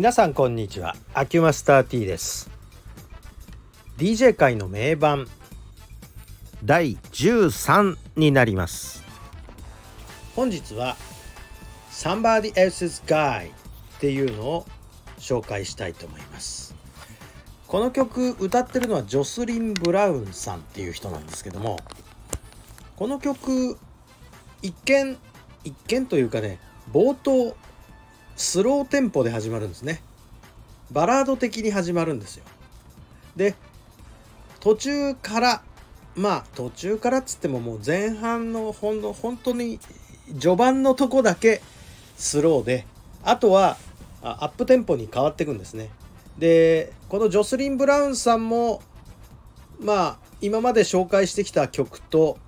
皆さんこんにちは。アキュマスター T です。DJ 界の名盤第13になります。本日は Somebody Else's Guy っていうのを紹介したいと思います。この曲歌ってるのはジョスリン・ブラウンさんっていう人なんですけどもこの曲一見一見というかね冒頭スローテンポで始まるんですね。バラード的に始まるんですよ。で途中からまあ途中からっつってももう前半のほんの本当に序盤のとこだけスローであとはアップテンポに変わっていくんですね。でこのジョスリン・ブラウンさんもまあ今まで紹介してきた曲と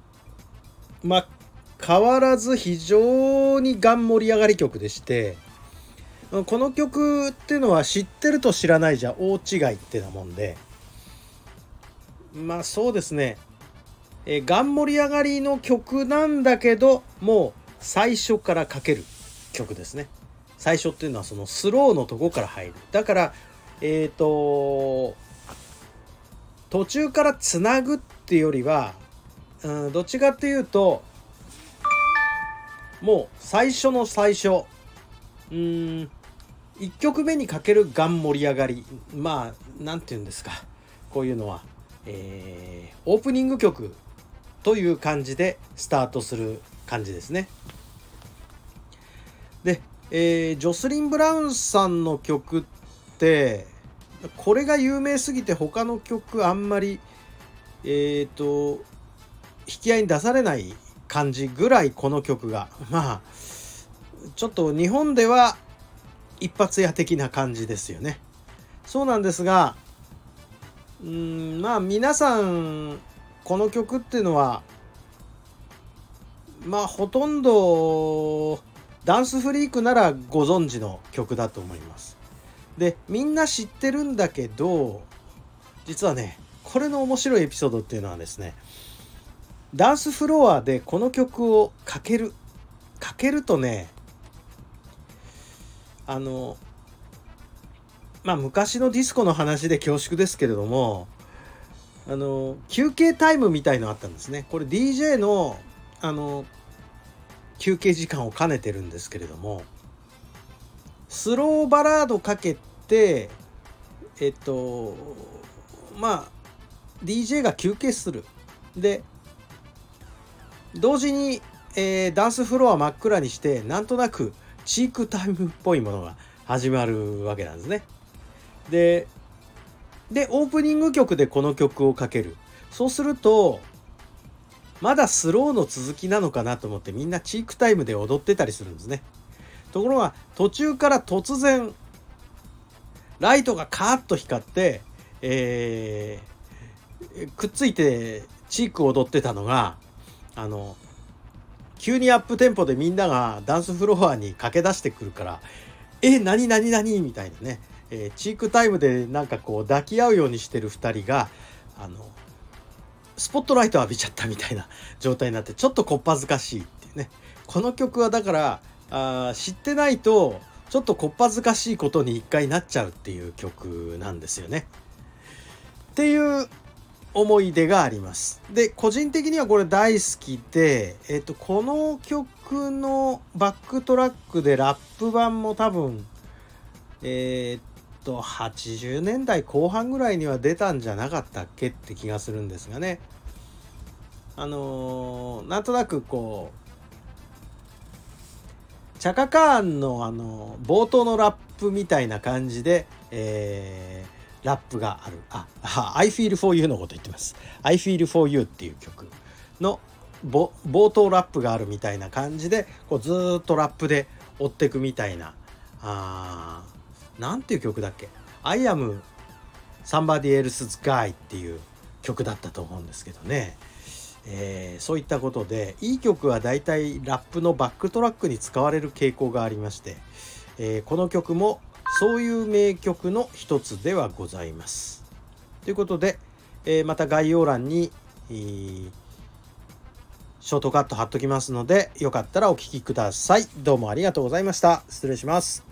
まあ変わらず非常にがん盛り上がり曲でしてこの曲っていうのは知ってると知らないじゃ大違いってなもんで。まあそうですね。えがん盛り上がりの曲なんだけどもう最初からかける曲ですね。最初っていうのはそのスローのとこから入る。だからえっ、ー、と途中からつなぐっていうよりは、うん、どっちかっていうともう最初の最初。うん。1曲目にかけるがん盛り上がりまあ何て言うんですかこういうのは、えー、オープニング曲という感じでスタートする感じですね。で、えー、ジョスリン・ブラウンさんの曲ってこれが有名すぎて他の曲あんまりえっ、ー、と引き合いに出されない感じぐらいこの曲がまあちょっと日本では一発屋的な感じですよね。そうなんですがうんまあ皆さんこの曲っていうのはまあほとんどダンスフリークならご存知の曲だと思います。でみんな知ってるんだけど実はねこれの面白いエピソードっていうのはですねダンスフロアでこの曲をかけるかけるとねあのまあ昔のディスコの話で恐縮ですけれどもあの休憩タイムみたいのあったんですね。これ DJ のあの休憩時間を兼ねてるんですけれどもスローバラードかけてえっとまあ DJ が休憩する。で同時に、えー、ダンスフロア真っ暗にしてなんとなくチークタイムっぽいものが始まるわけなんですね。ででオープニング曲でこの曲をかけるそうするとまだスローの続きなのかなと思ってみんなチークタイムで踊ってたりするんですね。ところが途中から突然ライトがカーッと光って、えー、くっついてチーク踊ってたのがあの急にアップテンポでみんながダンスフロアに駆け出してくるから「え何何何?」みたいなね、えー、チークタイムでなんかこう抱き合うようにしてる2人があのスポットライト浴びちゃったみたいな状態になってちょっとこっぱずかしいっていうねこの曲はだからあ知ってないとちょっとこっぱずかしいことに一回なっちゃうっていう曲なんですよね。っていう思い出があります。で個人的にはこれ大好きで、えっと、この曲のバックトラックでラップ版も多分えー、っと80年代後半ぐらいには出たんじゃなかったっけって気がするんですがねあのー、なんとなくこうチャカカーンのあの冒頭のラップみたいな感じで、えーラップがある。あ、I feel for you のこと言ってます。I feel for you っていう曲の冒頭ラップがあるみたいな感じで、こうずっとラップで追っていくみたいな、あなんていう曲だっけ ?I am somebody else's guy っていう曲だったと思うんですけどね。えー、そういったことでいい曲はだいたいラップのバックトラックに使われる傾向がありまして、えー、この曲もそういう名曲の一つではございます。ということで、えー、また概要欄に、ショートカット貼っときますのでよかったらお聴きください。どうもありがとうございました。失礼します。